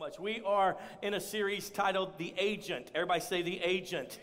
much. We are in a series titled The Agent. Everybody say The Agent.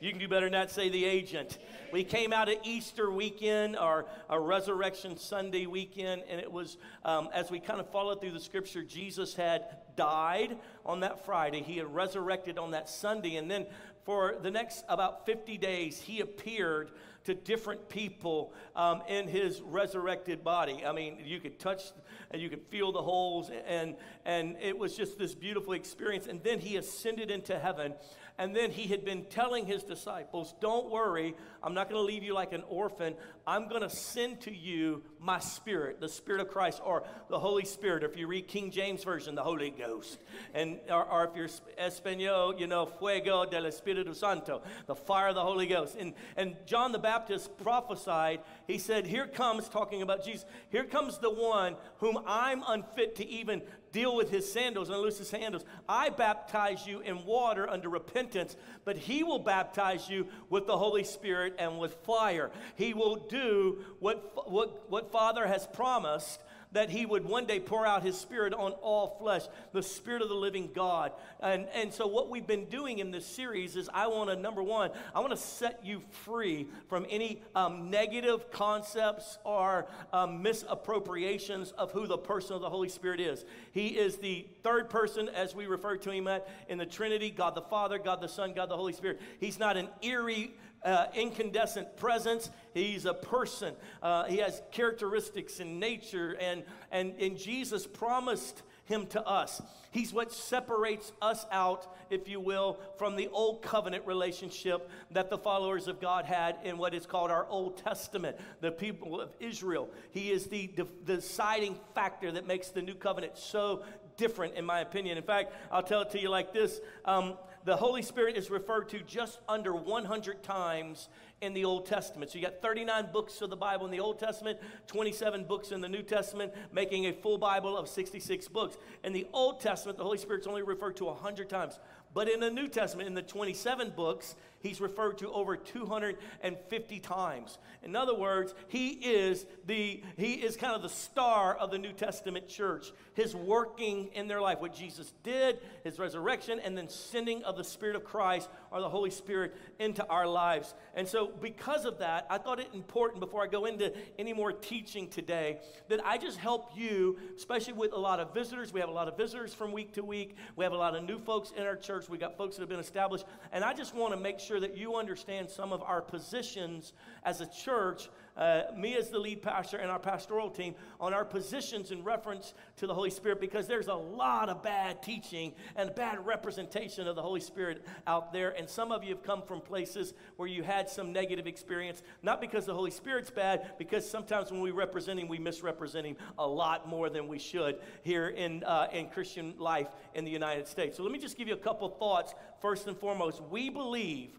You can do better than that, say The Agent. We came out of Easter weekend, our, Resurrection Sunday weekend, and it was, um, as we kind of followed through the scripture, Jesus had died on that Friday. He had resurrected on that Sunday. And then for the next about 50 days, he appeared to different people um, in his resurrected body. I mean, you could touch and you could feel the holes, and, and it was just this beautiful experience. And then he ascended into heaven. And then he had been telling his disciples, Don't worry, I'm not going to leave you like an orphan. I'm going to send to you my spirit, the Spirit of Christ, or the Holy Spirit. If you read King James Version, the Holy Ghost. And, or, or if you're Espanol, you know, Fuego del Espíritu Santo, the fire of the Holy Ghost. And, and John the Baptist prophesied, he said, Here comes, talking about Jesus, here comes the one whom I'm unfit to even deal with his sandals and loose his sandals. I baptize you in water under repentance, but he will baptize you with the Holy Spirit and with fire. He will do what, what, what Father has promised that he would one day pour out his spirit on all flesh, the spirit of the living God. And, and so, what we've been doing in this series is I want to, number one, I want to set you free from any um, negative concepts or um, misappropriations of who the person of the Holy Spirit is. He is the third person, as we refer to him at in the Trinity God the Father, God the Son, God the Holy Spirit. He's not an eerie, uh, incandescent presence. He's a person. Uh, he has characteristics in nature, and, and, and Jesus promised him to us. He's what separates us out, if you will, from the old covenant relationship that the followers of God had in what is called our Old Testament, the people of Israel. He is the, the deciding factor that makes the new covenant so different, in my opinion. In fact, I'll tell it to you like this um, the Holy Spirit is referred to just under 100 times in the Old Testament. So you got 39 books of the Bible in the Old Testament, 27 books in the New Testament, making a full Bible of 66 books. In the Old Testament, the Holy Spirit's only referred to 100 times. But in the New Testament, in the 27 books, he's referred to over 250 times. In other words, he is the he is kind of the star of the New Testament church. His working in their life, what Jesus did, his resurrection, and then sending of the Spirit of Christ or the Holy Spirit into our lives. And so, because of that, I thought it important before I go into any more teaching today that I just help you, especially with a lot of visitors. We have a lot of visitors from week to week. We have a lot of new folks in our church. We got folks that have been established, and I just want to make sure that you understand some of our positions as a church, uh, me as the lead pastor and our pastoral team, on our positions in reference to the Holy Spirit because there's a lot of bad teaching and bad representation of the Holy Spirit out there. And some of you have come from places where you had some negative experience, not because the Holy Spirit's bad, because sometimes when we represent Him, we misrepresent Him a lot more than we should here in, uh, in Christian life in the United States. So let me just give you a couple thoughts. First and foremost, we believe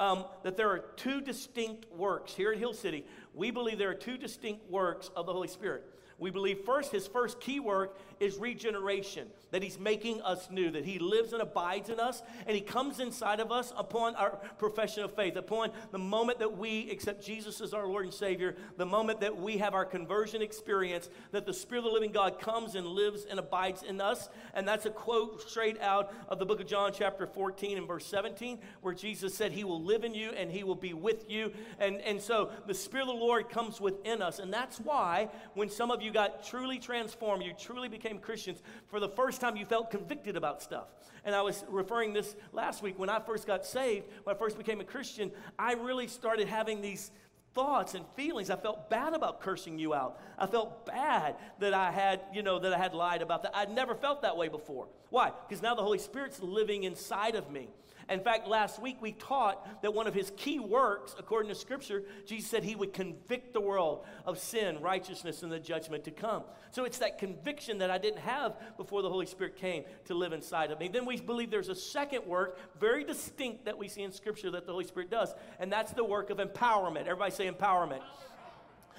um, that there are two distinct works here at Hill City. We believe there are two distinct works of the Holy Spirit. We believe first, his first key work is regeneration, that he's making us new, that he lives and abides in us, and he comes inside of us upon our profession of faith, upon the moment that we accept Jesus as our Lord and Savior, the moment that we have our conversion experience, that the Spirit of the living God comes and lives and abides in us. And that's a quote straight out of the book of John, chapter 14 and verse 17, where Jesus said, He will live in you and He will be with you. And, and so the Spirit of the Lord comes within us. And that's why when some of you got truly transformed, you truly became Christians, for the first time you felt convicted about stuff. And I was referring this last week when I first got saved, when I first became a Christian, I really started having these thoughts and feelings. I felt bad about cursing you out. I felt bad that I had, you know, that I had lied about that. I'd never felt that way before. Why? Because now the Holy Spirit's living inside of me. In fact, last week we taught that one of his key works, according to Scripture, Jesus said he would convict the world of sin, righteousness, and the judgment to come. So it's that conviction that I didn't have before the Holy Spirit came to live inside of me. Then we believe there's a second work, very distinct, that we see in Scripture that the Holy Spirit does, and that's the work of empowerment. Everybody say empowerment.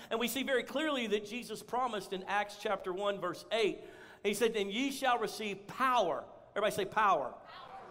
And we see very clearly that Jesus promised in Acts chapter 1, verse 8, he said, And ye shall receive power. Everybody say power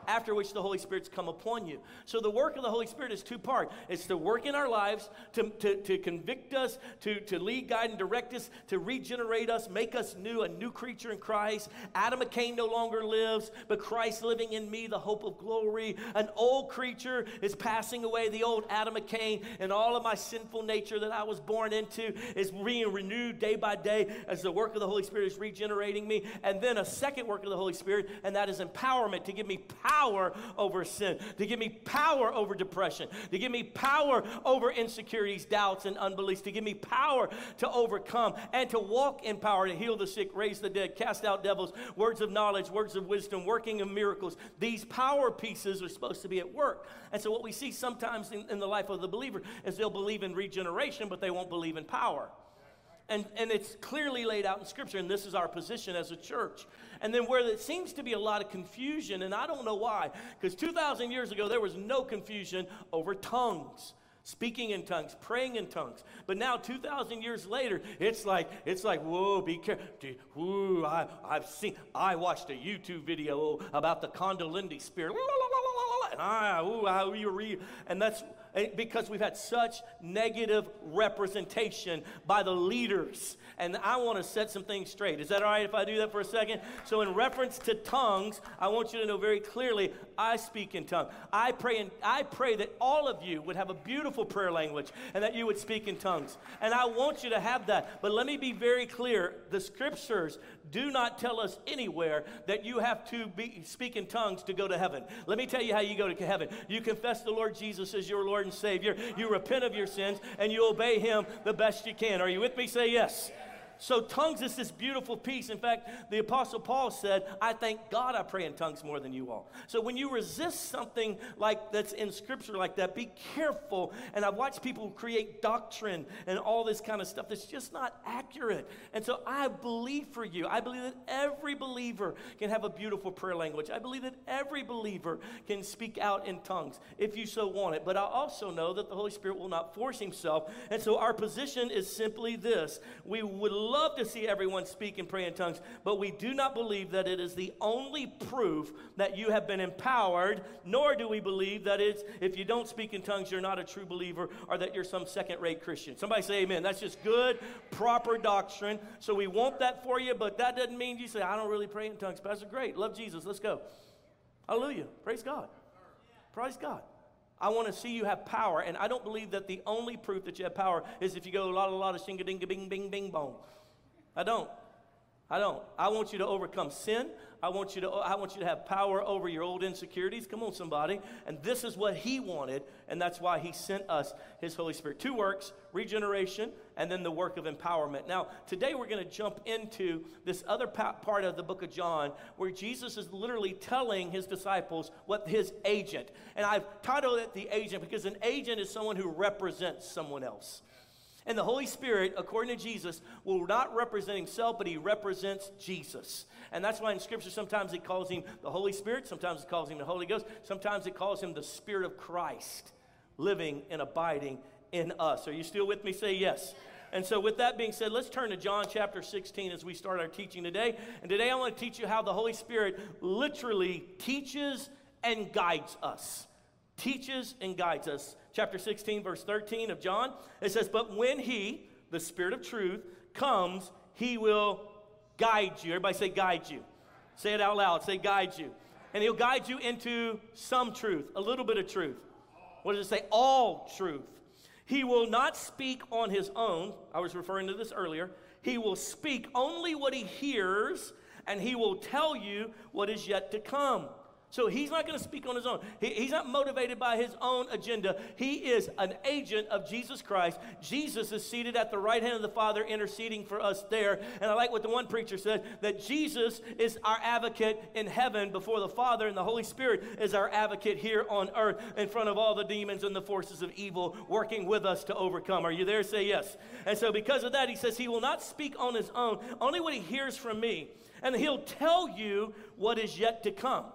after which the Holy Spirit's come upon you. So the work of the Holy Spirit is two part. It's to work in our lives, to, to, to convict us, to, to lead, guide, and direct us, to regenerate us, make us new, a new creature in Christ. Adam McCain no longer lives, but Christ living in me, the hope of glory. An old creature is passing away, the old Adam McCain, and all of my sinful nature that I was born into is being renewed day by day as the work of the Holy Spirit is regenerating me. And then a second work of the Holy Spirit, and that is empowerment to give me power over sin, to give me power over depression, to give me power over insecurities, doubts, and unbeliefs, to give me power to overcome and to walk in power, to heal the sick, raise the dead, cast out devils, words of knowledge, words of wisdom, working of miracles. These power pieces are supposed to be at work. And so, what we see sometimes in, in the life of the believer is they'll believe in regeneration, but they won't believe in power. And, and it's clearly laid out in Scripture, and this is our position as a church. And then where there seems to be a lot of confusion, and I don't know why, because 2,000 years ago there was no confusion over tongues speaking in tongues, praying in tongues. But now, 2,000 years later, it's like, it's like, whoa, be careful. Whoa, I, I've seen, I watched a YouTube video about the Kundalini spirit. And I, ooh, I, read, and that's because we've had such negative representation by the leaders and I want to set some things straight. Is that all right if I do that for a second? So, in reference to tongues, I want you to know very clearly I speak in tongues. I pray, and I pray that all of you would have a beautiful prayer language and that you would speak in tongues. And I want you to have that. But let me be very clear the scriptures do not tell us anywhere that you have to be, speak in tongues to go to heaven. Let me tell you how you go to heaven. You confess the Lord Jesus as your Lord and Savior, you repent of your sins, and you obey Him the best you can. Are you with me? Say yes. So, tongues is this beautiful piece. In fact, the Apostle Paul said, I thank God I pray in tongues more than you all. So, when you resist something like that's in Scripture like that, be careful. And I've watched people create doctrine and all this kind of stuff that's just not accurate. And so, I believe for you. I believe that every believer can have a beautiful prayer language. I believe that every believer can speak out in tongues if you so want it. But I also know that the Holy Spirit will not force himself. And so, our position is simply this we would love to see everyone speak and pray in tongues, but we do not believe that it is the only proof that you have been empowered, nor do we believe that it's if you don't speak in tongues, you're not a true believer or that you're some second rate Christian. Somebody say amen. That's just good, proper doctrine. So we want that for you, but that doesn't mean you say, I don't really pray in tongues. Pastor, great. Love Jesus. Let's go. Hallelujah. Praise God. Praise God. I want to see you have power. And I don't believe that the only proof that you have power is if you go a lot, a lot of shinga dinga bing bing bing bong. I don't. I don't. I want you to overcome sin. I want you to I want you to have power over your old insecurities. Come on somebody. And this is what he wanted and that's why he sent us his Holy Spirit. Two works, regeneration and then the work of empowerment. Now, today we're going to jump into this other part of the book of John where Jesus is literally telling his disciples what his agent. And I've titled it the agent because an agent is someone who represents someone else. And the Holy Spirit, according to Jesus, will not represent himself, but he represents Jesus. And that's why in Scripture sometimes it calls him the Holy Spirit, sometimes it calls him the Holy Ghost, sometimes it calls him the Spirit of Christ living and abiding in us. Are you still with me? Say yes. And so, with that being said, let's turn to John chapter 16 as we start our teaching today. And today I want to teach you how the Holy Spirit literally teaches and guides us. Teaches and guides us chapter 16, verse 13 of John. It says, But when he, the Spirit of truth, comes, he will guide you. Everybody say, guide you. Say it out loud. Say, guide you. And he'll guide you into some truth, a little bit of truth. What does it say? All truth. He will not speak on his own. I was referring to this earlier. He will speak only what he hears, and he will tell you what is yet to come. So he's not going to speak on his own. He, he's not motivated by his own agenda. He is an agent of Jesus Christ. Jesus is seated at the right hand of the Father, interceding for us there. And I like what the one preacher said that Jesus is our advocate in heaven before the Father, and the Holy Spirit is our advocate here on earth in front of all the demons and the forces of evil working with us to overcome. Are you there? Say yes. And so, because of that, he says he will not speak on his own, only what he hears from me. And he'll tell you what is yet to come.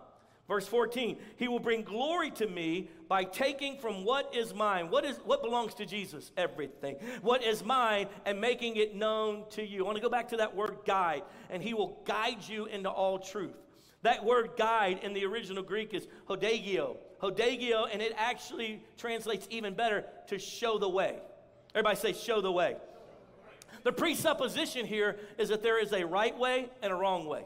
Verse 14, he will bring glory to me by taking from what is mine. What is what belongs to Jesus? Everything. What is mine and making it known to you. I want to go back to that word guide, and he will guide you into all truth. That word guide in the original Greek is hodagio. Hodagio, and it actually translates even better to show the way. Everybody say, show the way. The presupposition here is that there is a right way and a wrong way.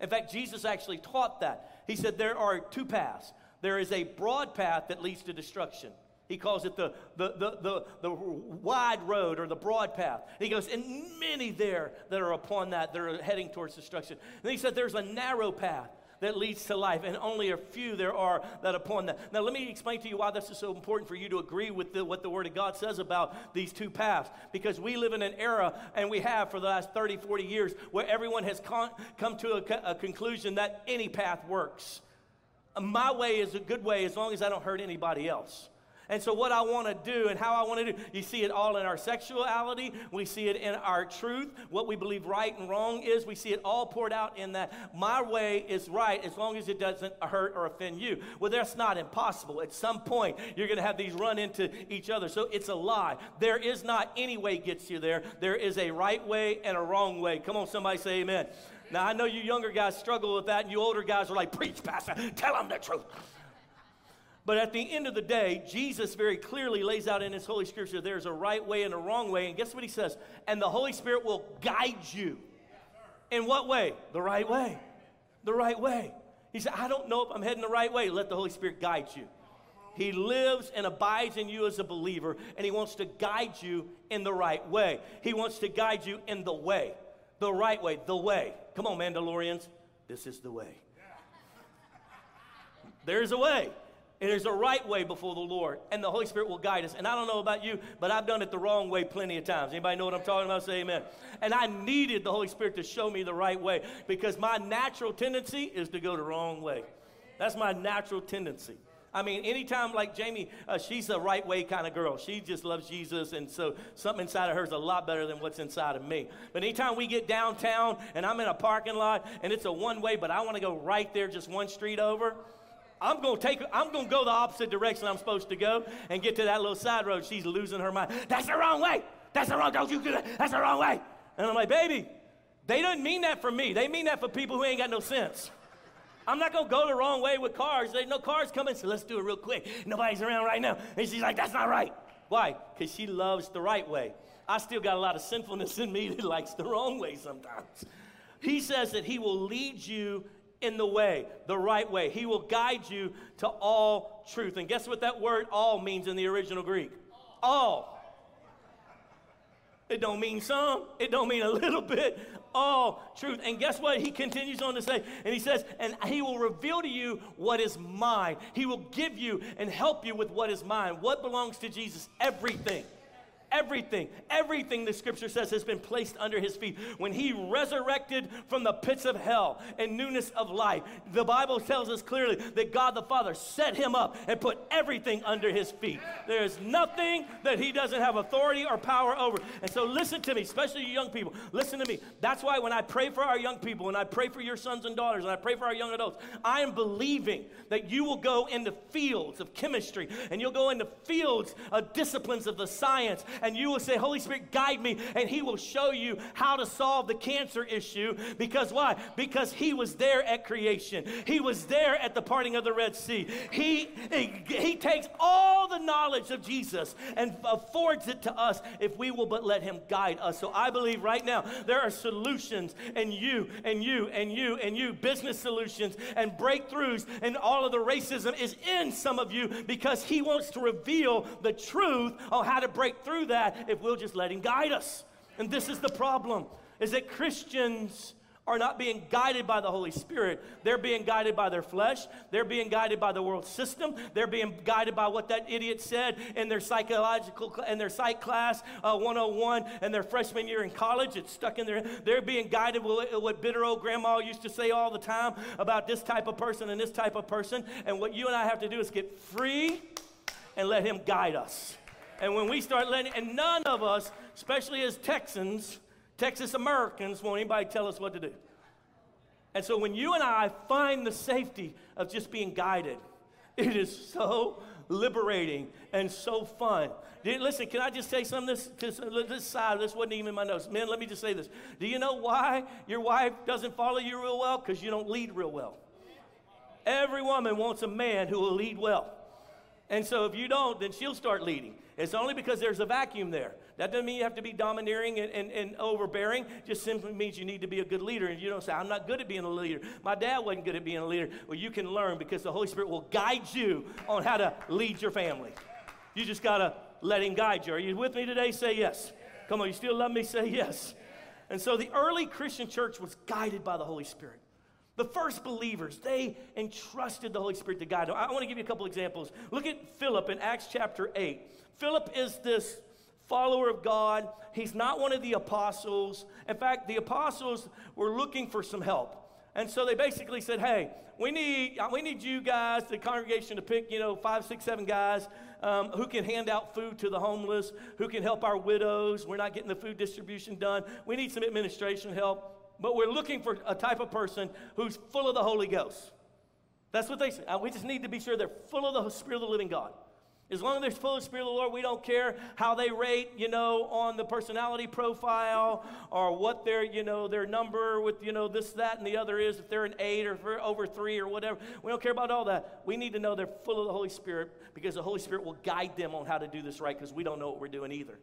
In fact, Jesus actually taught that. He said there are two paths. There is a broad path that leads to destruction. He calls it the, the, the, the, the wide road or the broad path. And he goes, and many there that are upon that that are heading towards destruction. And he said there's a narrow path that leads to life, and only a few there are that upon that. Now, let me explain to you why this is so important for you to agree with the, what the Word of God says about these two paths. Because we live in an era, and we have for the last 30, 40 years, where everyone has con- come to a, a conclusion that any path works. My way is a good way as long as I don't hurt anybody else. And so, what I want to do and how I want to do, you see it all in our sexuality. We see it in our truth. What we believe right and wrong is. We see it all poured out in that my way is right as long as it doesn't hurt or offend you. Well, that's not impossible. At some point, you're going to have these run into each other. So, it's a lie. There is not any way gets you there. There is a right way and a wrong way. Come on, somebody say amen. Now, I know you younger guys struggle with that, and you older guys are like, Preach, Pastor, tell them the truth. But at the end of the day, Jesus very clearly lays out in his Holy Scripture there's a right way and a wrong way. And guess what he says? And the Holy Spirit will guide you. In what way? The right way. The right way. He said, I don't know if I'm heading the right way. Let the Holy Spirit guide you. He lives and abides in you as a believer, and He wants to guide you in the right way. He wants to guide you in the way, the right way, the way. Come on, Mandalorians. This is the way. There's a way. And there's a right way before the Lord, and the Holy Spirit will guide us. And I don't know about you, but I've done it the wrong way plenty of times. Anybody know what I'm talking about? Say amen. And I needed the Holy Spirit to show me the right way because my natural tendency is to go the wrong way. That's my natural tendency. I mean, anytime like Jamie, uh, she's a right way kind of girl. She just loves Jesus, and so something inside of her is a lot better than what's inside of me. But anytime we get downtown and I'm in a parking lot and it's a one way, but I want to go right there, just one street over, I'm to take I'm to go the opposite direction I'm supposed to go and get to that little side road. She's losing her mind. That's the wrong way. That's the wrong. Don't you do that. That's the wrong way. And I'm like, baby, they don't mean that for me. They mean that for people who ain't got no sense. I'm not gonna go the wrong way with cars. There's no cars coming, so let's do it real quick. Nobody's around right now. And she's like, that's not right. Why? Because she loves the right way. I still got a lot of sinfulness in me that likes the wrong way sometimes. He says that he will lead you in the way, the right way. He will guide you to all truth. And guess what that word all means in the original Greek? All. It don't mean some, it don't mean a little bit. All truth. And guess what? He continues on to say, and he says, and he will reveal to you what is mine. He will give you and help you with what is mine. What belongs to Jesus? Everything. Everything, everything the scripture says has been placed under his feet. When he resurrected from the pits of hell and newness of life, the Bible tells us clearly that God the Father set him up and put everything under his feet. There is nothing that he doesn't have authority or power over. And so listen to me, especially you young people. Listen to me. That's why when I pray for our young people, and I pray for your sons and daughters, and I pray for our young adults, I am believing that you will go into fields of chemistry and you'll go into fields of disciplines of the science and you will say, Holy Spirit, guide me, and He will show you how to solve the cancer issue. Because why? Because He was there at creation, He was there at the parting of the Red Sea. He, he, takes all the knowledge of Jesus and affords it to us if we will but let Him guide us. So I believe right now there are solutions, and you, and you, and you, and you, business solutions and breakthroughs, and all of the racism is in some of you because He wants to reveal the truth on how to break through that if we'll just let Him guide us. And this is the problem, is that Christians are not being guided by the Holy Spirit. They're being guided by their flesh. They're being guided by the world system. They're being guided by what that idiot said in their psychological in their psych class uh, 101 and their freshman year in college. It's stuck in there. They're being guided with what bitter old grandma used to say all the time about this type of person and this type of person. And what you and I have to do is get free and let Him guide us. And when we start letting, and none of us, especially as Texans, Texas Americans, won't anybody tell us what to do. And so when you and I find the safety of just being guided, It is so liberating and so fun. Listen, can I just say something? This, this, this side, this wasn't even in my notes. Men, let me just say this. Do you know why your wife doesn't follow you real well? Because you don't lead real well. Every woman wants a man who will lead well. And so if you don't, then she'll start leading. It's only because there's a vacuum there. That doesn't mean you have to be domineering and, and, and overbearing. Just simply means you need to be a good leader. And you don't say, I'm not good at being a leader. My dad wasn't good at being a leader. Well, you can learn because the Holy Spirit will guide you on how to lead your family. You just got to let Him guide you. Are you with me today? Say yes. Come on, you still love me? Say yes. And so the early Christian church was guided by the Holy Spirit. The first believers, they entrusted the Holy Spirit to guide them. I want to give you a couple examples. Look at Philip in Acts chapter 8. Philip is this follower of God. He's not one of the apostles. In fact, the apostles were looking for some help. And so they basically said, hey, we need, we need you guys, the congregation, to pick, you know, five, six, seven guys um, who can hand out food to the homeless, who can help our widows. We're not getting the food distribution done. We need some administration help but we're looking for a type of person who's full of the Holy Ghost. That's what they say. Uh, we just need to be sure they're full of the Spirit of the living God. As long as they're full of the Spirit of the Lord, we don't care how they rate, you know, on the personality profile or what their, you know, their number with, you know, this, that, and the other is, if they're an eight or over three or whatever. We don't care about all that. We need to know they're full of the Holy Spirit because the Holy Spirit will guide them on how to do this right because we don't know what we're doing either.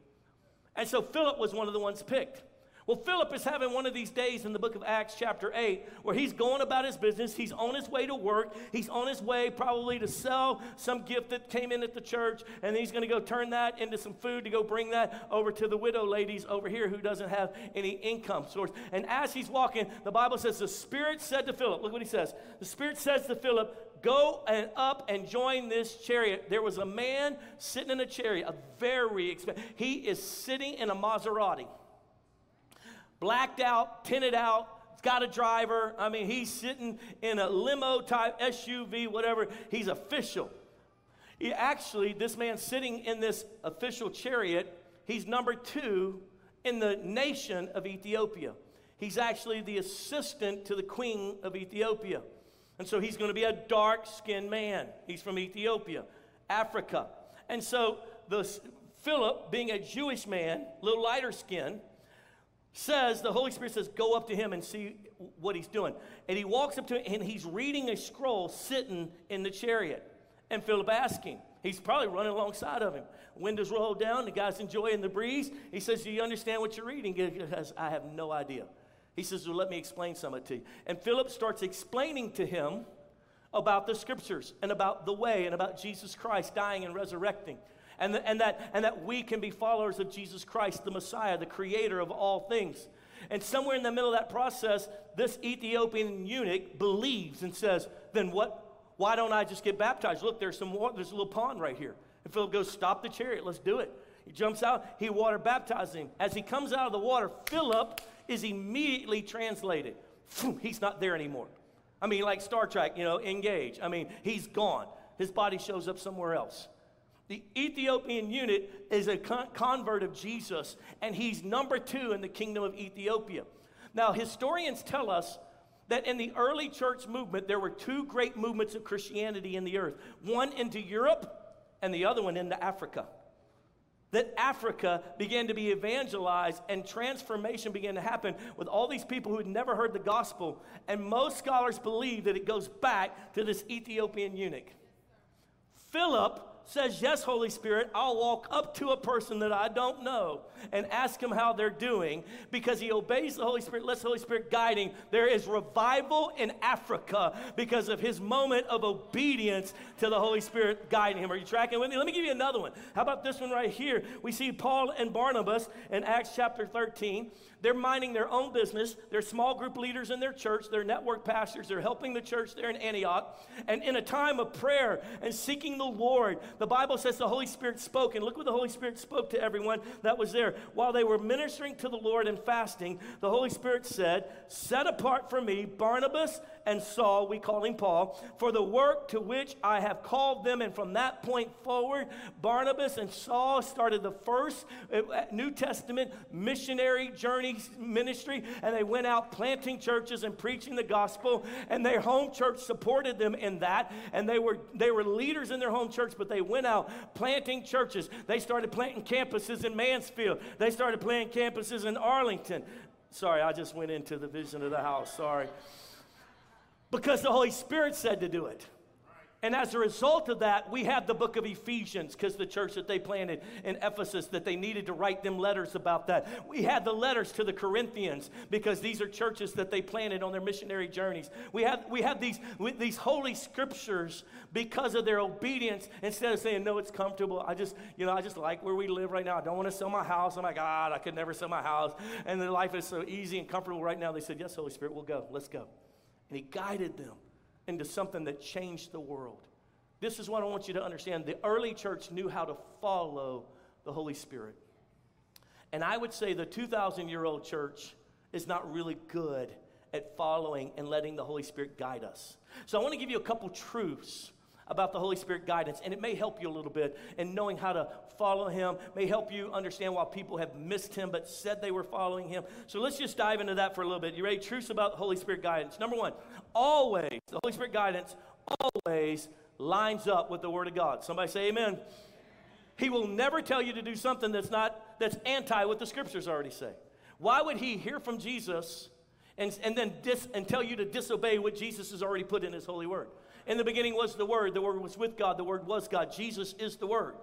And so Philip was one of the ones picked. Well, Philip is having one of these days in the book of Acts, chapter 8, where he's going about his business. He's on his way to work. He's on his way probably to sell some gift that came in at the church, and he's going to go turn that into some food to go bring that over to the widow ladies over here who doesn't have any income source. And as he's walking, the Bible says, The Spirit said to Philip, look what he says. The Spirit says to Philip, Go and up and join this chariot. There was a man sitting in a chariot, a very expensive. He is sitting in a Maserati blacked out, tinted out. Got a driver. I mean, he's sitting in a limo type SUV, whatever. He's official. He actually, this man sitting in this official chariot, he's number two in the nation of Ethiopia. He's actually the assistant to the queen of Ethiopia. And so he's going to be a dark skinned man. He's from Ethiopia, Africa. And so the Philip, being a Jewish man, a little lighter skinned, says, the Holy Spirit says, go up to him and see what he's doing. And he walks up to him and he's reading a scroll sitting in the chariot. And Philip asking, he's probably running alongside of him. Windows rolled down, the guy's enjoying the breeze. He says, Do you understand what you're reading? He says, I have no idea. He says, Well, let me explain some of it to you. And Philip starts explaining to him about the scriptures and about the way and about Jesus Christ dying and resurrecting and, the, and, that, and that we can be followers of Jesus Christ, the Messiah, the creator of all things. And somewhere in the middle of that process, this Ethiopian eunuch believes and says, Then what? Why don't I just get baptized? Look, there's some water, there's a little pond right here. And Philip goes, Stop the chariot, let's do it. He jumps out, he water baptizes him. As he comes out of the water, Philip is immediately translated. He's not there anymore. I mean, like Star Trek, you know, engage. I mean, he's gone. His body shows up somewhere else. The Ethiopian eunuch is a con- convert of Jesus, and he's number two in the kingdom of Ethiopia. Now, historians tell us that in the early church movement, there were two great movements of Christianity in the earth one into Europe, and the other one into Africa. That Africa began to be evangelized and transformation began to happen with all these people who had never heard the gospel. And most scholars believe that it goes back to this Ethiopian eunuch. Philip says, Yes, Holy Spirit, I'll walk up to a person that I don't know and ask him how they're doing because he obeys the Holy Spirit, lets the Holy Spirit guiding. There is revival in Africa because of his moment of obedience to the Holy Spirit guiding him. Are you tracking with me? Let me give you another one. How about this one right here? We see Paul and Barnabas in Acts chapter 13. They're minding their own business. They're small group leaders in their church. They're network pastors. They're helping the church there in Antioch. And in a time of prayer and seeking the Lord, the Bible says the Holy Spirit spoke. And look what the Holy Spirit spoke to everyone that was there. While they were ministering to the Lord and fasting, the Holy Spirit said, Set apart for me Barnabas and Saul, we call him Paul, for the work to which I have called them. And from that point forward, Barnabas and Saul started the first uh, New Testament missionary journey ministry, and they went out planting churches and preaching the gospel. And their home church supported them in that, and they were they were leaders in their home church, but they went out planting churches. They started planting campuses in Mansfield. They started planting campuses in Arlington. Sorry, I just went into the vision of the house. Sorry. Because the Holy Spirit said to do it. And as a result of that, we have the book of Ephesians, because the church that they planted in Ephesus, that they needed to write them letters about that. We had the letters to the Corinthians, because these are churches that they planted on their missionary journeys. We have, we have these, these holy scriptures because of their obedience. Instead of saying, no, it's comfortable. I just, you know, I just like where we live right now. I don't want to sell my house. Oh I'm like God, I could never sell my house. And the life is so easy and comfortable right now. They said, yes, Holy Spirit, we'll go. Let's go. And he guided them into something that changed the world. This is what I want you to understand. The early church knew how to follow the Holy Spirit. And I would say the 2,000 year old church is not really good at following and letting the Holy Spirit guide us. So I want to give you a couple truths about the Holy Spirit guidance, and it may help you a little bit in knowing how to follow Him, may help you understand why people have missed Him but said they were following Him. So let's just dive into that for a little bit. You ready? Truths about the Holy Spirit guidance. Number one, always, the Holy Spirit guidance always lines up with the Word of God. Somebody say amen. He will never tell you to do something that's not that's anti what the scriptures already say. Why would he hear from Jesus and, and then dis, and tell you to disobey what Jesus has already put in his holy word? In the beginning was the Word, the Word was with God, the Word was God. Jesus is the Word.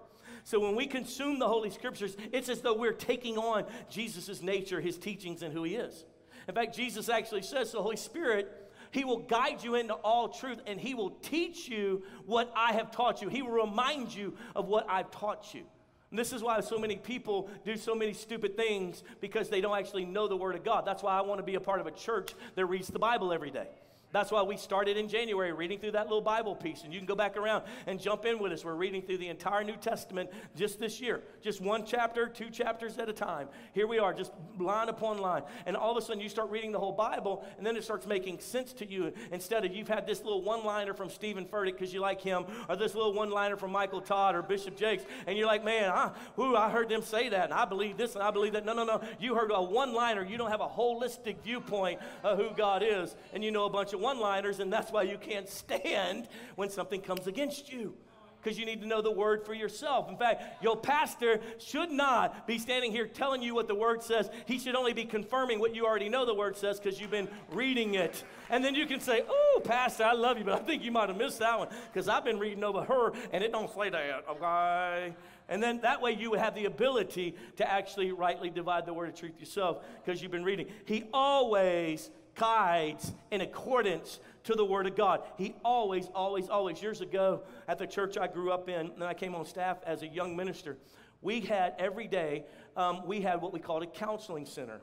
So when we consume the Holy Scriptures, it's as though we're taking on Jesus' nature, his teachings, and who he is. In fact, Jesus actually says the Holy Spirit, he will guide you into all truth and he will teach you what I have taught you. He will remind you of what I've taught you. And this is why so many people do so many stupid things because they don't actually know the Word of God. That's why I want to be a part of a church that reads the Bible every day. That's why we started in January reading through that little Bible piece. And you can go back around and jump in with us. We're reading through the entire New Testament just this year, just one chapter, two chapters at a time. Here we are, just line upon line. And all of a sudden, you start reading the whole Bible, and then it starts making sense to you. Instead of you've had this little one liner from Steven Furtick because you like him, or this little one liner from Michael Todd or Bishop Jakes, and you're like, man, I, I heard them say that, and I believe this, and I believe that. No, no, no. You heard a one liner. You don't have a holistic viewpoint of who God is, and you know a bunch of one liners, and that's why you can't stand when something comes against you. Because you need to know the word for yourself. In fact, your pastor should not be standing here telling you what the word says. He should only be confirming what you already know the word says because you've been reading it. And then you can say, Oh, Pastor, I love you, but I think you might have missed that one because I've been reading over her and it don't say that. Okay. And then that way you would have the ability to actually rightly divide the word of truth yourself because you've been reading. He always guides in accordance to the Word of God. He always, always, always, years ago at the church I grew up in, and I came on staff as a young minister, we had every day, um, we had what we called a counseling center.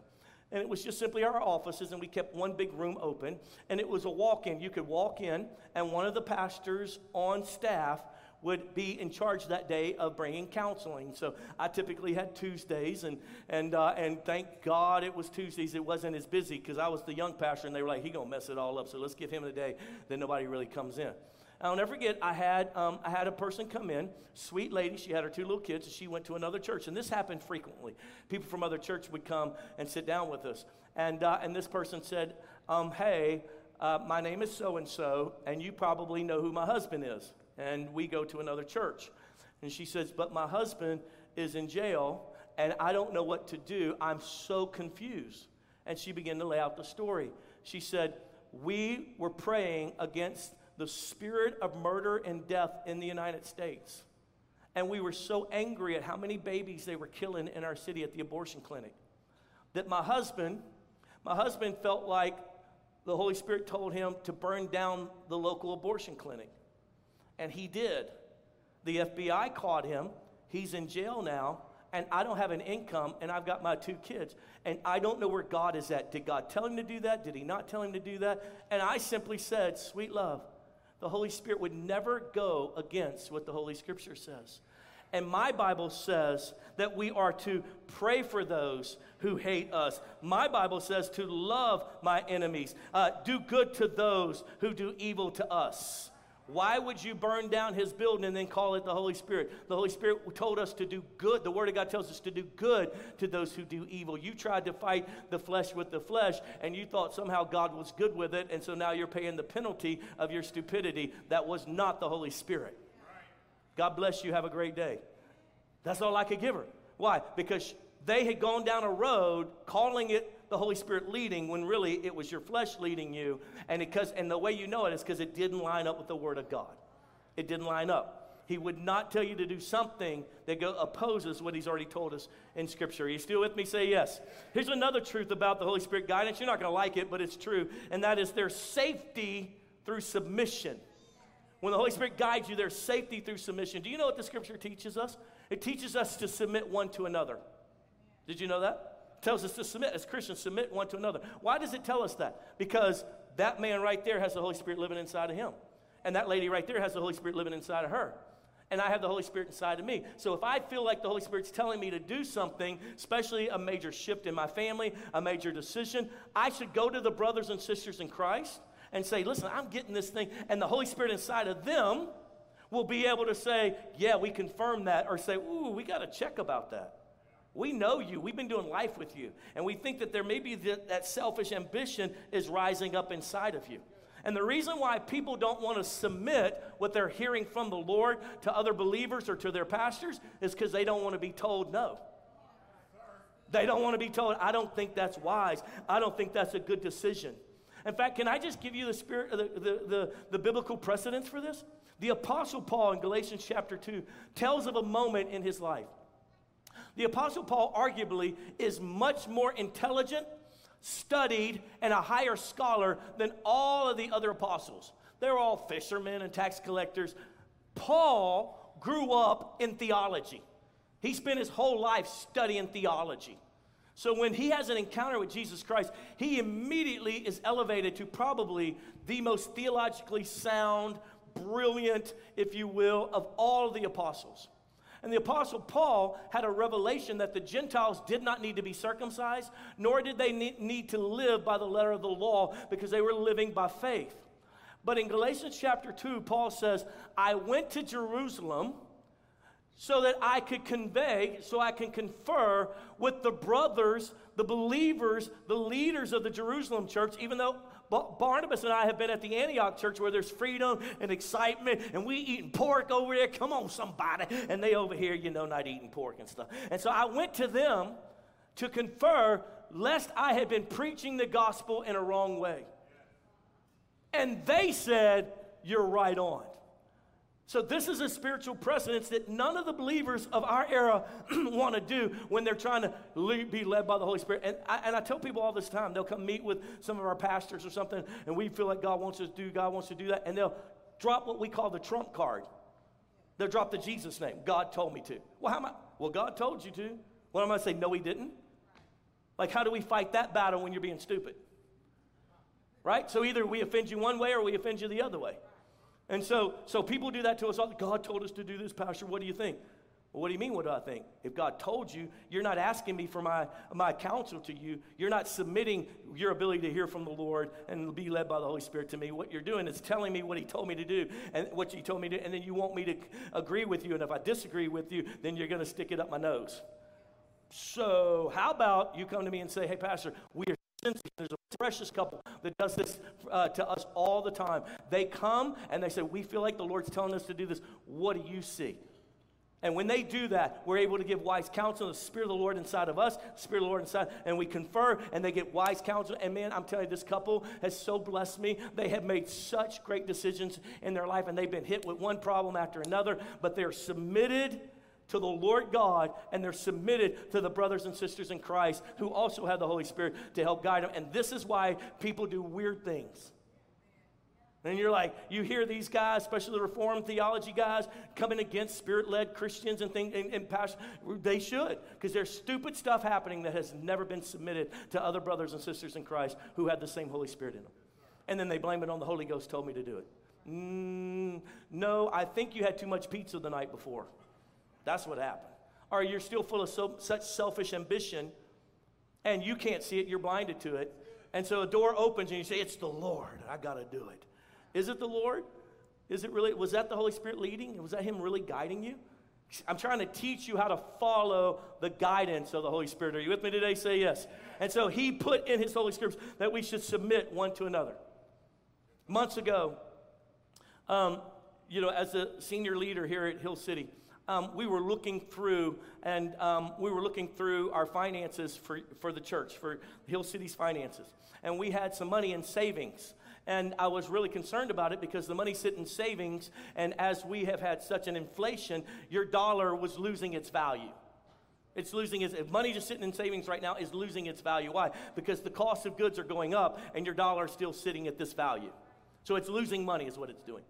And it was just simply our offices, and we kept one big room open. And it was a walk in. You could walk in, and one of the pastors on staff would be in charge that day of bringing counseling. So I typically had Tuesdays, and and uh, and thank God it was Tuesdays. It wasn't as busy because I was the young pastor, and they were like, "He gonna mess it all up." So let's give him a day that nobody really comes in. I'll never forget. I had um, I had a person come in, sweet lady. She had her two little kids, and she went to another church. And this happened frequently. People from other church would come and sit down with us. And uh, and this person said, um, "Hey, uh, my name is so and so, and you probably know who my husband is." And we go to another church. And she says, But my husband is in jail and I don't know what to do. I'm so confused. And she began to lay out the story. She said, We were praying against the spirit of murder and death in the United States. And we were so angry at how many babies they were killing in our city at the abortion clinic that my husband, my husband felt like the Holy Spirit told him to burn down the local abortion clinic. And he did. The FBI caught him. He's in jail now. And I don't have an income, and I've got my two kids. And I don't know where God is at. Did God tell him to do that? Did he not tell him to do that? And I simply said, Sweet love, the Holy Spirit would never go against what the Holy Scripture says. And my Bible says that we are to pray for those who hate us. My Bible says to love my enemies, uh, do good to those who do evil to us. Why would you burn down his building and then call it the Holy Spirit? The Holy Spirit told us to do good. The Word of God tells us to do good to those who do evil. You tried to fight the flesh with the flesh, and you thought somehow God was good with it, and so now you're paying the penalty of your stupidity. That was not the Holy Spirit. God bless you. Have a great day. That's all I could give her. Why? Because they had gone down a road calling it the Holy Spirit leading when really it was your flesh leading you. And, because, and the way you know it is because it didn't line up with the Word of God. It didn't line up. He would not tell you to do something that go, opposes what He's already told us in Scripture. Are you still with me? Say yes. Here's another truth about the Holy Spirit guidance. You're not going to like it, but it's true. And that is there's safety through submission. When the Holy Spirit guides you, there's safety through submission. Do you know what the Scripture teaches us? It teaches us to submit one to another. Did you know that? Tells us to submit as Christians, submit one to another. Why does it tell us that? Because that man right there has the Holy Spirit living inside of him. And that lady right there has the Holy Spirit living inside of her. And I have the Holy Spirit inside of me. So if I feel like the Holy Spirit's telling me to do something, especially a major shift in my family, a major decision, I should go to the brothers and sisters in Christ and say, listen, I'm getting this thing. And the Holy Spirit inside of them will be able to say, yeah, we confirm that, or say, ooh, we got to check about that. We know you. We've been doing life with you. And we think that there may be that, that selfish ambition is rising up inside of you. And the reason why people don't want to submit what they're hearing from the Lord to other believers or to their pastors is because they don't want to be told no. They don't want to be told, I don't think that's wise. I don't think that's a good decision. In fact, can I just give you the spirit, the, the, the, the biblical precedence for this? The Apostle Paul in Galatians chapter 2 tells of a moment in his life the Apostle Paul, arguably, is much more intelligent, studied, and a higher scholar than all of the other apostles. They're all fishermen and tax collectors. Paul grew up in theology. He spent his whole life studying theology. So when he has an encounter with Jesus Christ, he immediately is elevated to probably the most theologically sound, brilliant, if you will, of all the apostles. And the Apostle Paul had a revelation that the Gentiles did not need to be circumcised, nor did they need to live by the letter of the law because they were living by faith. But in Galatians chapter 2, Paul says, I went to Jerusalem so that I could convey, so I can confer with the brothers, the believers, the leaders of the Jerusalem church, even though Barnabas and I have been at the Antioch church where there's freedom and excitement, and we eating pork over there. Come on, somebody. And they over here, you know, not eating pork and stuff. And so I went to them to confer, lest I had been preaching the gospel in a wrong way. And they said, You're right on. So, this is a spiritual precedence that none of the believers of our era want to do when they're trying to lead, be led by the Holy Spirit. And I, and I tell people all this time, they'll come meet with some of our pastors or something, and we feel like God wants us to do, God wants to do that, and they'll drop what we call the trump card. They'll drop the Jesus name. God told me to. Well, how am I? Well, God told you to. What am I going to say? No, He didn't. Like, how do we fight that battle when you're being stupid? Right? So either we offend you one way or we offend you the other way. And so, so people do that to us all. God told us to do this, Pastor. What do you think? Well, what do you mean, what do I think? If God told you, you're not asking me for my, my counsel to you. You're not submitting your ability to hear from the Lord and be led by the Holy Spirit to me. What you're doing is telling me what He told me to do and what He told me to, do, and then you want me to agree with you. And if I disagree with you, then you're going to stick it up my nose. So, how about you come to me and say, hey, Pastor, we are there's a precious couple that does this uh, to us all the time. They come and they say, We feel like the Lord's telling us to do this. What do you see? And when they do that, we're able to give wise counsel. The Spirit of the Lord inside of us, Spirit of the Lord inside, and we confer, and they get wise counsel. And man, I'm telling you, this couple has so blessed me. They have made such great decisions in their life, and they've been hit with one problem after another, but they're submitted to the Lord God and they're submitted to the brothers and sisters in Christ who also have the Holy Spirit to help guide them. And this is why people do weird things. And you're like, you hear these guys, especially the Reformed theology guys, coming against spirit led Christians and things, and, and passion. They should, because there's stupid stuff happening that has never been submitted to other brothers and sisters in Christ who had the same Holy Spirit in them. And then they blame it on the Holy Ghost, told me to do it. Mm, no, I think you had too much pizza the night before. That's what happened. Or you're still full of so, such selfish ambition and you can't see it, you're blinded to it. And so a door opens and you say, It's the Lord. I got to do it. Is it the Lord? Is it really, was that the Holy Spirit leading? Was that Him really guiding you? I'm trying to teach you how to follow the guidance of the Holy Spirit. Are you with me today? Say yes. And so He put in His Holy Scriptures that we should submit one to another. Months ago, um, you know, as a senior leader here at Hill City, um, we were looking through and um, we were looking through our finances for, for the church, for Hill City's finances. And we had some money in savings. And I was really concerned about it because the money sit in savings, and as we have had such an inflation, your dollar was losing its value. It's losing its money just sitting in savings right now is losing its value. Why? Because the cost of goods are going up and your dollar is still sitting at this value. So it's losing money, is what it's doing.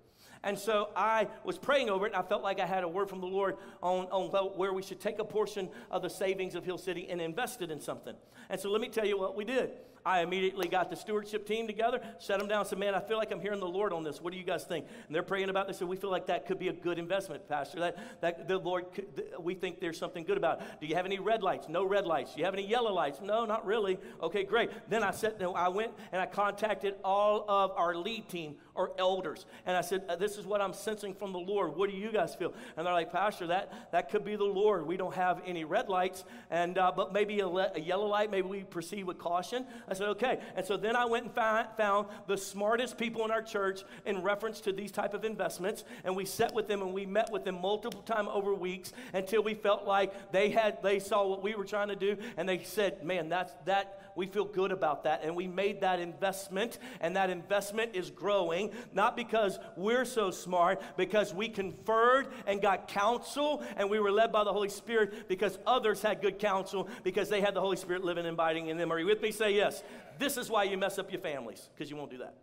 And so I was praying over it, and I felt like I had a word from the Lord on, on where we should take a portion of the savings of Hill City and invest it in something. And so let me tell you what we did. I immediately got the stewardship team together, set them down, said, Man, I feel like I'm hearing the Lord on this. What do you guys think? And they're praying about this. and We feel like that could be a good investment, Pastor. That, that the Lord, could, we think there's something good about it. Do you have any red lights? No red lights. Do you have any yellow lights? No, not really. Okay, great. Then I said, I went and I contacted all of our lead team or elders. And I said, uh, This is what I'm sensing from the Lord. What do you guys feel? And they're like, Pastor, that, that could be the Lord. We don't have any red lights, and uh, but maybe a, le- a, yellow light. Maybe we proceed with caution. I said, Okay. And so then I went and found, found the smartest people in our church in reference to these type of investments, and we sat with them and we met with them multiple times over weeks until we felt like they had they saw what we were trying to do, and they said, Man, that's that we feel good about that. And we made that investment, and that investment is growing, not because we're so smart, because we conferred and got counsel, and we were led by the Holy Spirit because others had good counsel because they had the Holy Spirit living and abiding in them. Are you with me? Say yes. This is why you mess up your families, because you won't do that.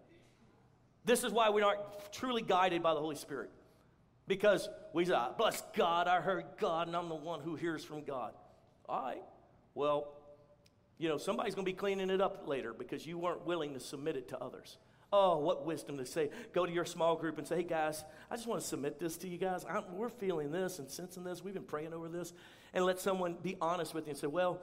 This is why we aren't truly guided by the Holy Spirit. Because we say, ah, bless God, I heard God, and I'm the one who hears from God. All right. Well, you know, somebody's going to be cleaning it up later because you weren't willing to submit it to others. Oh, what wisdom to say. Go to your small group and say, hey, guys, I just want to submit this to you guys. I'm, we're feeling this and sensing this. We've been praying over this. And let someone be honest with you and say, well,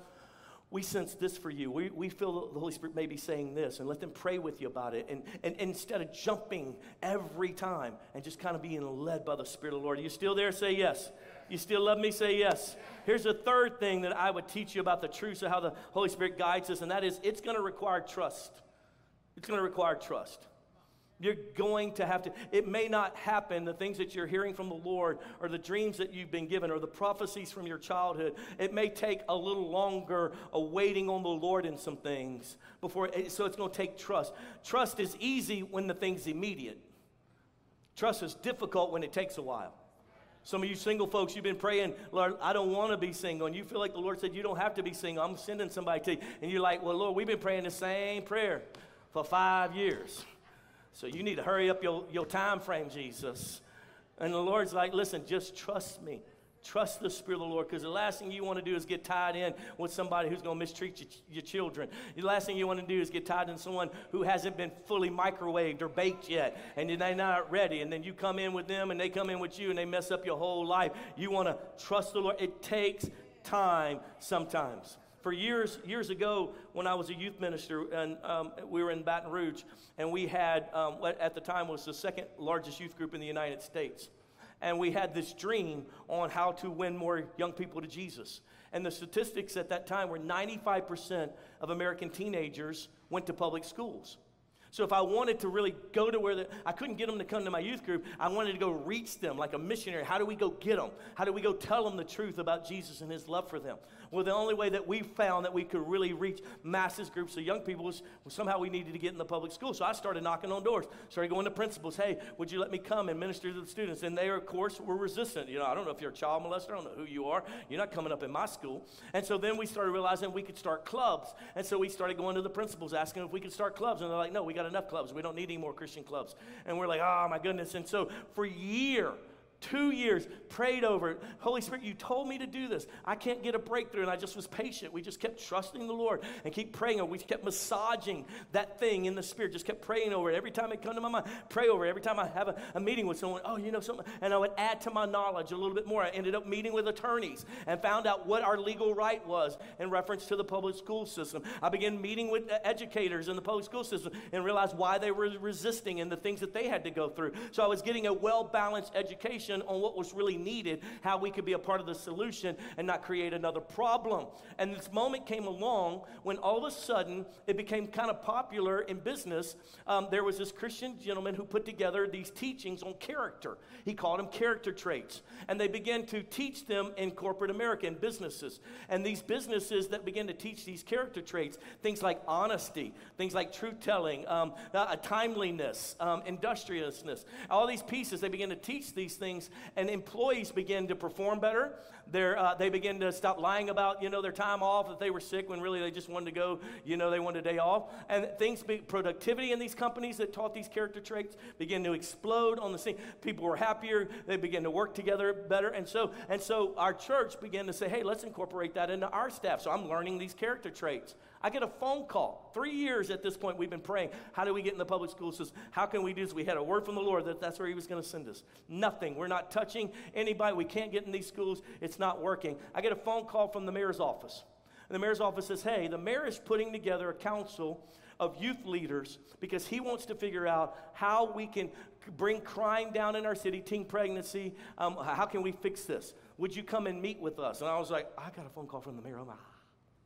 we sense this for you. We, we feel the Holy Spirit may be saying this, and let them pray with you about it. And, and, and instead of jumping every time and just kind of being led by the Spirit of the Lord, are you still there? Say yes. You still love me? Say yes. Here's a third thing that I would teach you about the truths of how the Holy Spirit guides us, and that is it's going to require trust. It's going to require trust. You're going to have to, it may not happen, the things that you're hearing from the Lord, or the dreams that you've been given, or the prophecies from your childhood. It may take a little longer of waiting on the Lord in some things before, It, so it's going to take trust. Trust is easy when the thing's immediate, trust is difficult when it takes a while. Some of you single folks, you've been praying, Lord, I don't want to be single. And you feel like the Lord said, You don't have to be single. I'm sending somebody to you. And you're like, Well, Lord, we've been praying the same prayer for five years. So you need to hurry up your, your time frame, Jesus. And the Lord's like, Listen, just trust me. Trust the Spirit of the Lord because the last thing you want to do is get tied in with somebody who's going to mistreat your, your, children. The last thing you want to do is get tied in someone who hasn't been fully microwaved or baked yet and they're not ready. And then you come in with them and they come in with you and they mess up your whole life. You want to trust the Lord. It takes time sometimes. For years, years ago, when I was a youth minister, and um, we were in Baton Rouge, and we had um, what at the time was the second largest youth group in the United States and we had this dream on how to win more young people to Jesus. And the statistics at that time were 95% of American teenagers went to public schools. So if I wanted to really go to where the, I couldn't get them to come to my youth group, I wanted to go reach them like a missionary. How do we go get them? How do we go tell them the truth about Jesus and his love for them? Well, the only way that we found that we could really reach masses, groups of young people was, somehow we needed to get in the public school. So I started knocking on doors, started going to principals. Hey, would you let me come and minister to the students? And they, of course, were resistant. You know, I don't know if you're a child molester. I don't know who you are. You're not coming up in my school. And so then we started realizing we could start clubs. And so we started going to the principals asking if we could start clubs. And they're like, no, we got enough clubs. We don't need any more Christian clubs. And we're like, oh my goodness. And so for a year, Two years, prayed over it. Holy Spirit, you told me to do this. I can't get a breakthrough. And I just was patient. We just kept trusting the Lord and keep praying. And we kept massaging that thing in the Spirit, just kept praying over it. Every time it come to my mind, pray over it. Every time I have a, a meeting with someone, oh, you know something. And I would add to my knowledge a little bit more. I ended up meeting with attorneys and found out what our legal right was in reference to the public school system. I began meeting with uh, educators in the public school system and realized why they were resisting and the things that they had to go through. So I was getting a well balanced education on what was really needed, how we could be a part of the solution and not create another problem. And this moment came along when all of a sudden it became kind of popular in business. Um, there was this Christian gentleman who put together these teachings on character. He called them character traits. And they began to teach them in corporate America, in businesses. And these businesses that began to teach these character traits, things like honesty, things like truth telling, um, uh, timeliness, um, industriousness, all these pieces, they began to teach these things. And employees begin to perform better. Uh, they begin to stop lying about, you know, their time off, that they were sick when really they just wanted to go, you know, they wanted a day off. And things, be, productivity in these companies that taught these character traits began to explode on the scene. People were happier. They began to work together better. And so, and so our church began to say, hey, let's incorporate that into our staff. So I'm learning these character traits. I get a phone call. Three years at this point, we've been praying. How do we get in the public school system? How can we do this? We had a word from the Lord that that's where He was going to send us. Nothing. We're not touching anybody. We can't get in these schools. It's not working. I get a phone call from the mayor's office. And the mayor's office says, Hey, the mayor is putting together a council of youth leaders because he wants to figure out how we can bring crime down in our city, teen pregnancy. Um, how can we fix this? Would you come and meet with us? And I was like, I got a phone call from the mayor. I'm like,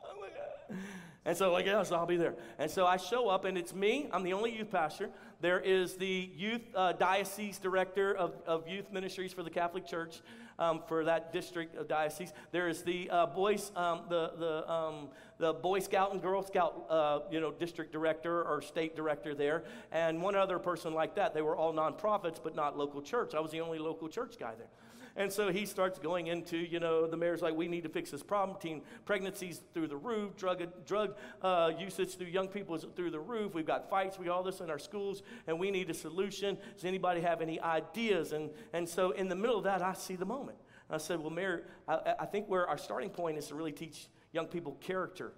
oh my God. And so, like, yes, I'll be there. And so I show up, and it's me. I'm the only youth pastor. There is the youth uh, diocese director of, of youth ministries for the Catholic Church um, for that district of diocese. There is the uh, boys, um, the the um, the Boy Scout and Girl Scout, uh, you know, district director or state director there, and one other person like that. They were all nonprofits, but not local church. I was the only local church guy there. And so he starts going into, you know, the mayor's like, we need to fix this problem. Teen pregnancies through the roof, drug, drug uh, usage through young people is through the roof. We've got fights, we got all this in our schools, and we need a solution. Does anybody have any ideas? And, and so in the middle of that, I see the moment. I said, well, Mayor, I, I think where our starting point is to really teach young people character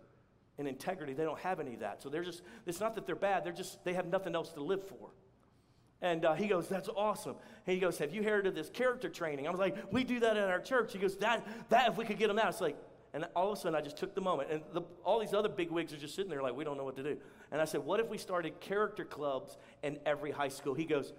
and integrity. They don't have any of that. So they're just, it's not that they're bad, they're just, they have nothing else to live for. And uh, he goes, That's awesome. And he goes, Have you heard of this character training? I was like, We do that at our church. He goes, That, that if we could get them out. It's like, and all of a sudden I just took the moment. And the, all these other big wigs are just sitting there like, We don't know what to do. And I said, What if we started character clubs in every high school? He goes,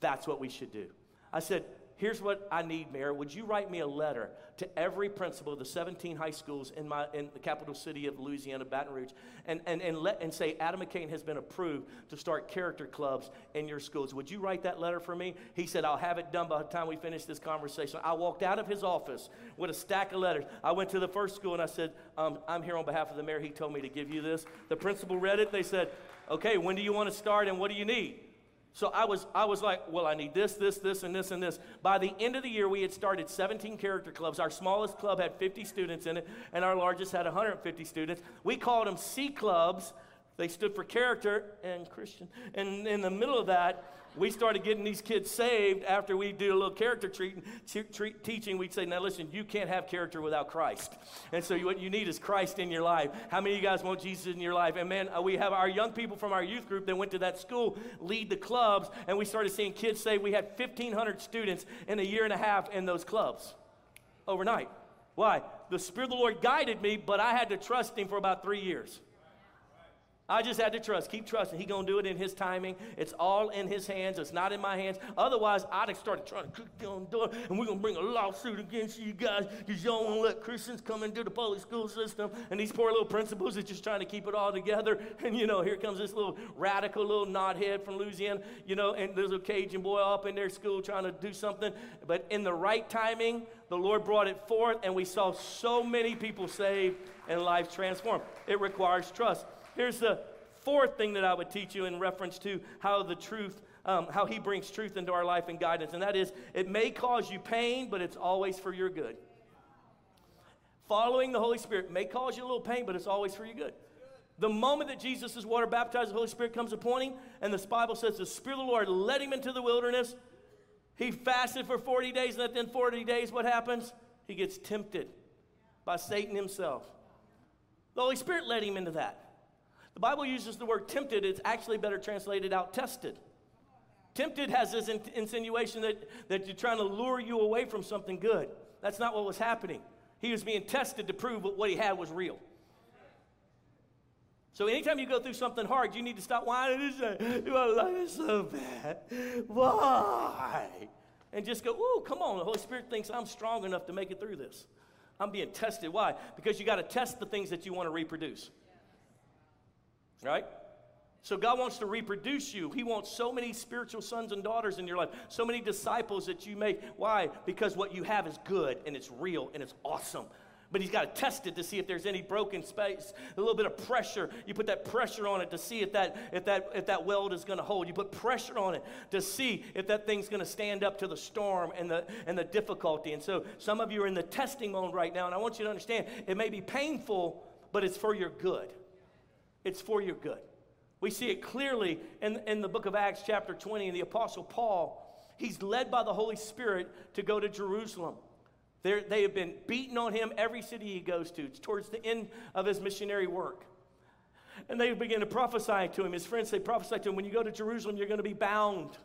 That's what we should do. I said, here's what I need, Mayor. Would you write me a letter to every principal of the 17 high schools in, my, in the capital city of Louisiana, Baton Rouge, and, and, and, let, and say Adam McCain has been approved to start character clubs in your schools? Would you write that letter for me? He said, I'll have it done by the time we finish this conversation. I walked out of his office with a stack of letters. I went to the first school and I said, um, I'm here on behalf of the mayor. He told me to give you this. The principal read it. They said, Okay, when do you want to start and what do you need? So I was, I was like, well, I need this, this, this, and this, and this. By the end of the year, we had started 17 character clubs. Our smallest club had 50 students in it, and our largest had 150 students. We called them C clubs. They stood for character and Christian. And in the middle of that, we started getting these kids saved after we do a little character teaching. We'd say, now listen, you can't have character without Christ. And so what you need is Christ in your life. How many of you guys want Jesus in your life? And man, uh, we have our young people from our youth group that went to that school lead the clubs, and we started seeing kids say we had 1,500 students in a year and a half in those clubs overnight. Why? The Spirit of the Lord guided me, but I had to trust Him for about three years. I just had to trust. Keep trusting. He gonna do it in His timing. It's all in His hands. It's not in my hands. Otherwise, I'd have started trying to kick on the door, and we're gonna bring a lawsuit against you guys because y'all won't let Christians come into the public school system. And these poor little principals are just trying to keep it all together. And you know, here comes this little radical little knothead from Louisiana. You know, and there's a Cajun boy up in their school trying to do something. But in the right timing, the Lord brought it forth, and we saw so many people saved and lives transformed. It requires trust. Here's the fourth thing that I would teach you in reference to how the truth, um, how He brings truth into our life and guidance, and that is it may cause you pain, but it's always for your good. Following the Holy Spirit may cause you a little pain, but it's always for your good. The moment that Jesus is water baptized, the Holy Spirit comes upon him, and the Bible says the Spirit of the Lord led him into the wilderness. He fasted for 40 days, and then 40 days, what happens? He gets tempted by Satan himself. The Holy Spirit led him into that. The Bible uses the word tempted, it's actually better translated out tested. Tempted has this in- insinuation that, that you're trying to lure you away from something good. That's not what was happening. He was being tested to prove what he had was real. So anytime you go through something hard, you need to stop whining and say, My life is so bad. Why? And just go, Ooh, come on. The Holy Spirit thinks I'm strong enough to make it through this. I'm being tested. Why? Because you got to test the things that you want to reproduce. Right? So God wants to reproduce you. He wants so many spiritual sons and daughters in your life, so many disciples that you make. Why? Because what you have is good and it's real and it's awesome. But he's got to test it to see if there's any broken space, a little bit of pressure. You put that pressure on it to see if that if that if that weld is going to hold. You put pressure on it to see if that thing's going to stand up to the storm and the and the difficulty. And so some of you are in the testing mode right now, and I want you to understand it may be painful, but it's for your good. It's for your good. We see it clearly in, in the book of Acts, chapter 20, and the Apostle Paul. He's led by the Holy Spirit to go to Jerusalem. They're, they have been beating on him every city he goes to. It's towards the end of his missionary work. And they begin to prophesy to him. His friends, they prophesy to him, when you go to Jerusalem, you're going to be bound.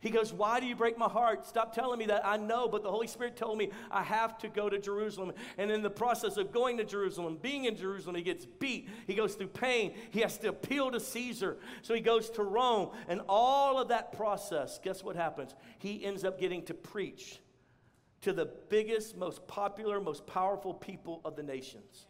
He goes, Why do you break my heart? Stop telling me that. I know, but the Holy Spirit told me I have to go to Jerusalem. And in the process of going to Jerusalem, being in Jerusalem, he gets beat. He goes through pain. He has to appeal to Caesar. So he goes to Rome. And all of that process, guess what happens? He ends up getting to preach to the biggest, most popular, most powerful people of the nations.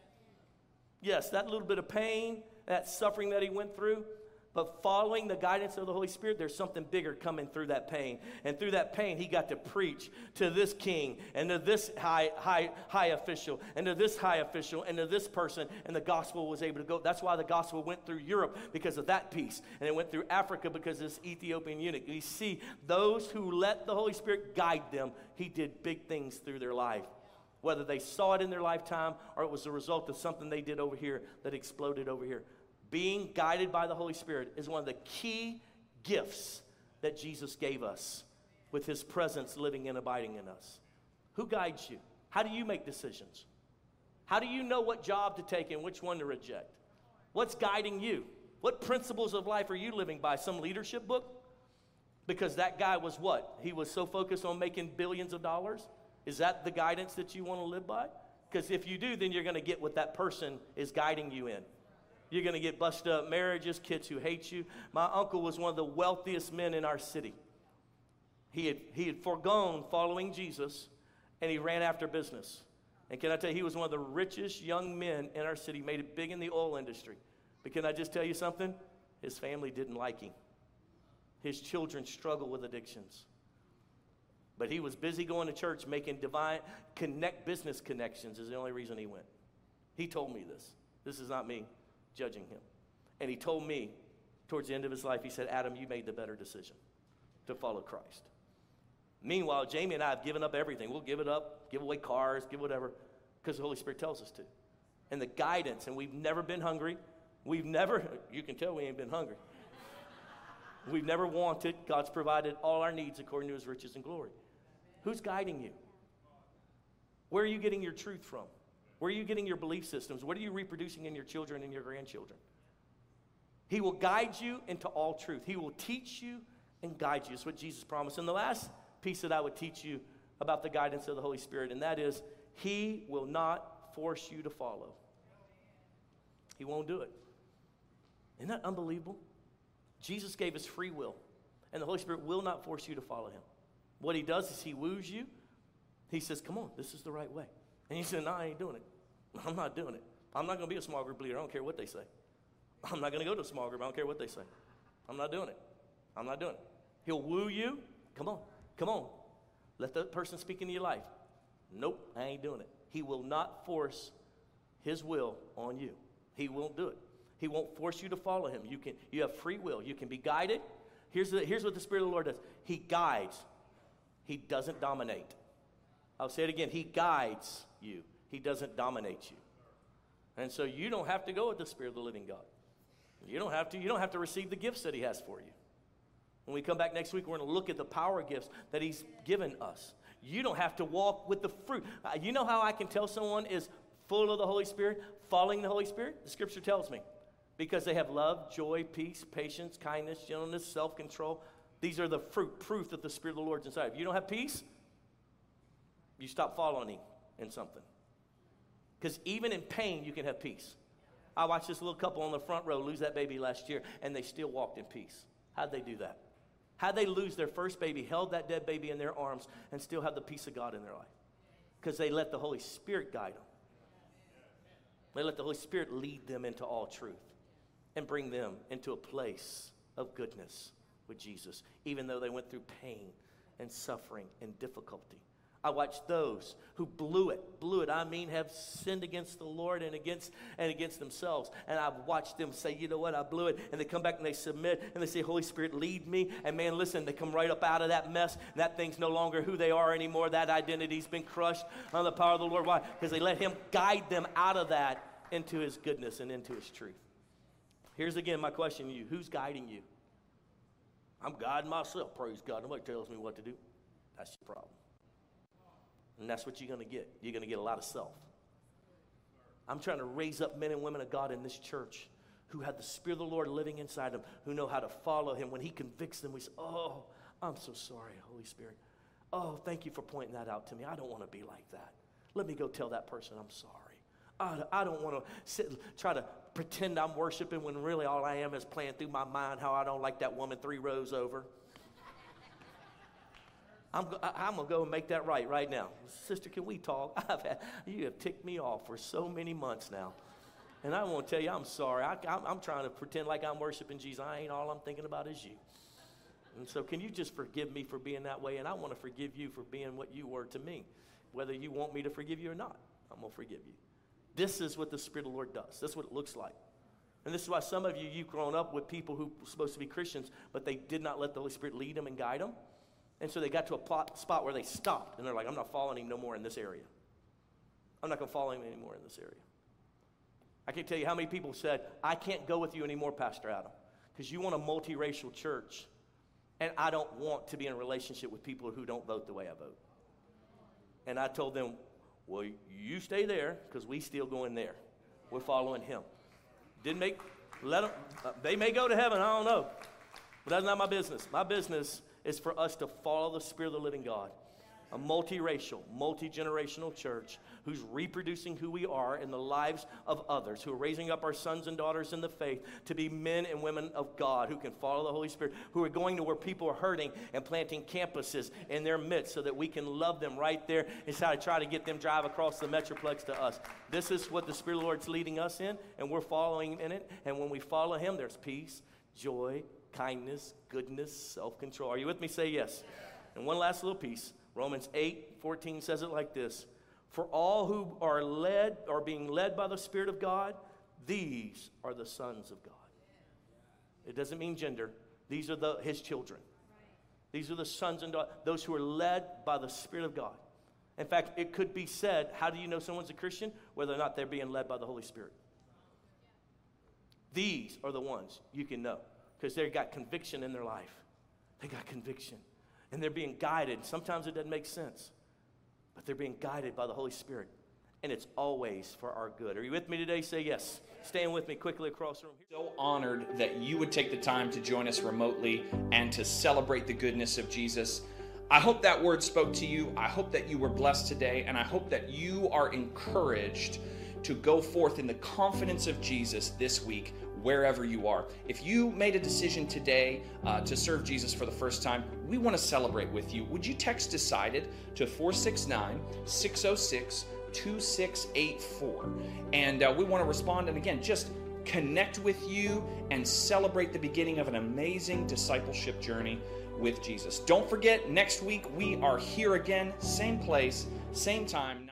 Yes, that little bit of pain, that suffering that he went through, but following the guidance of the Holy Spirit, there's something bigger coming through that pain. And through that pain, he got to preach to this king and to this high, high, high official and to this high official and to this person. And the gospel was able to go. That's why the gospel went through Europe because of that piece. And it went through Africa because of this Ethiopian eunuch. You see, those who let the Holy Spirit guide them, he did big things through their life. Whether they saw it in their lifetime or it was a result of something they did over here that exploded over here being guided by the Holy Spirit is one of the key gifts that Jesus gave us with his presence living and abiding in us. Who guides you? How do you make decisions? How do you know what job to take and which one to reject? What's guiding you? What principles of life are you living by? Some leadership book? Because that guy was what? He was so focused on making billions of dollars? Is that the guidance that you want to live by? Because if you do, then you're going to get what that person is guiding you in. You're going to get busted up marriages, kids who hate you. My uncle was one of the wealthiest men in our city. He had, he had foregone following Jesus and he ran after business. And can I tell you, he was one of the richest young men in our city, made it big in the oil industry. But can I just tell you something? His family didn't like him. His children struggled with addictions. But he was busy going to church, making divine connect business connections is the only reason he went. He told me this. This is not me judging him. And he told me towards the end of his life, he said, Adam, you made the better decision to follow Christ. Meanwhile, Jamie and I have given up everything. We'll give it up, give away cars, give whatever, because the Holy Spirit tells us to. And the guidance, and we've never been hungry. We've never, you can tell we ain't been hungry. We've never wanted. God's provided all our needs according to his riches and glory. Who's guiding you? Where are you getting your truth from? Where are you getting your belief systems? What are you reproducing in your children and your grandchildren? He will guide you into all truth. He will teach you and guide you. That's what Jesus promised. And the last piece that I would teach you about the guidance of the Holy Spirit, and that is He will not force you to follow. He won't do it. Isn't that unbelievable? Jesus gave us free will, and the Holy Spirit will not force you to follow Him. What He does is He woos you. He says, Come on, this is the right way. And he said, No, I ain't doing it. I'm not doing it. I'm not going to be a small group leader. I don't care what they say. I'm not going to go to a small group. I don't care what they say. I'm not doing it. I'm not doing it. He'll woo you. Come on. Come on. Let the person speak into your life. Nope, I ain't doing it. He will not force his will on you. He won't do it. He won't force you to follow him. You can you have free will. You can be guided. Here's, the, here's what the Spirit of the Lord does. He guides. He doesn't dominate. I'll say it again. He guides you, He doesn't dominate you. And so you don't have to go with the Spirit of the living God. You don't have to, you don't have to receive the gifts that He has for you. When we come back next week, we're going to look at the power gifts that He's given us. You don't have to walk with the fruit. Uh, you know how I can tell someone is full of the Holy Spirit, following the Holy Spirit? The scripture tells me. Because they have love, joy, peace, patience, kindness, gentleness, self control. These are the fruit, proof that the Spirit of the Lord's inside. If you don't have peace, you stop following Him in something. Because even in pain, you can have peace. I watched this little couple on the front row lose that baby last year, and they still walked in peace. How'd they do that? How'd they lose their first baby, held that dead baby in their arms, and still have the peace of God in their life? Because they let the Holy Spirit guide them. They let the Holy Spirit lead them into all truth and bring them into a place of goodness with Jesus, even though they went through pain and suffering and difficulty. I watched those who blew it, blew it. I mean, have sinned against the Lord and against and against themselves. And I've watched them say, you know what, I blew it. And they come back and they submit and they say, Holy Spirit, lead me. And man, listen, they come right up out of that mess. That thing's no longer who they are anymore. That identity's been crushed on the power of the Lord. Why? Because they let Him guide them out of that into His goodness and into His truth. Here's again my question to you Who's guiding you? I'm guiding myself, praise God. Nobody tells me what to do. That's your problem. And that's what you're going to get. You're going to get a lot of self. I'm trying to raise up men and women of God in this church who have the Spirit of the Lord living inside them, who know how to follow Him. When He convicts them, we say, Oh, I'm so sorry, Holy Spirit. Oh, thank you for pointing that out to me. I don't want to be like that. Let me go tell that person I'm sorry. I, I don't want to sit, and try to pretend I'm worshiping when really all I am is playing through my mind how I don't like that woman three rows over. I'm, I'm going to go and make that right right now. Sister, can we talk? I've had, you have ticked me off for so many months now. And I want to tell you, I'm sorry. I, am trying to pretend like I'm worshiping Jesus. I ain't all I'm thinking about is you. And so, can you just forgive me for being that way? And I want to forgive you for being what you were to me. Whether you want me to forgive you or not, I'm going to forgive you. This is what the Spirit of the Lord does. That's what it looks like. And this is why some of you, you've grown up with people who were supposed to be Christians, but they did not let the Holy Spirit lead them and guide them. And so they got to a plot, spot where they stopped and they're like, I'm not following him no more in this area. I'm not going to follow him anymore in this area. I can't tell you how many people said, I can't go with you anymore, Pastor Adam, because you want a multiracial church, and I don't want to be in a relationship with people who don't vote the way I vote. And I told them, Well, you stay there because we still going there. We're following him. Didn't make, let them, uh, they may go to heaven, I don't know. But that's not my business. My business is for us to follow the Spirit of the living God. A multiracial, multi generational church who's reproducing who we are in the lives of others, who are raising up our sons and daughters in the faith to be men and women of God who can follow the Holy Spirit, who are going to where people are hurting and planting campuses in their midst so that we can love them right there instead of try to get them drive across the Metroplex to us. This is what the Spirit of the Lord's leading us in, and we're following in it. And when we follow Him, there's peace, joy, kindness, goodness, self control. Are you with me? Say yes. And one last little piece Romans 8 14 says it like this For all who are led, are being led by the Spirit of God, these are the sons of God. It doesn't mean gender, these are the, his children. These are the sons and daughters, those who are led by the Spirit of God. In fact, it could be said, how do you know someone's a Christian? Whether or not they're being led by the Holy Spirit. These are the ones you can know because they've got conviction in their life. They got conviction. And they're being guided. Sometimes it doesn't make sense, but they're being guided by the Holy Spirit. And it's always for our good. Are you with me today? Say yes. Stand with me quickly across the room. So honored that you would take the time to join us remotely and to celebrate the goodness of Jesus. I hope that word spoke to you. I hope that you were blessed today. And I hope that you are encouraged to go forth in the confidence of Jesus this week wherever you are. If you made a decision today uh, to serve Jesus for the first time, we want to celebrate with you. Would you text decided to 469 606 2684? And uh, we want to respond and again, just connect with you and celebrate the beginning of an amazing discipleship journey with Jesus. Don't forget, next week we are here again, same place, same time.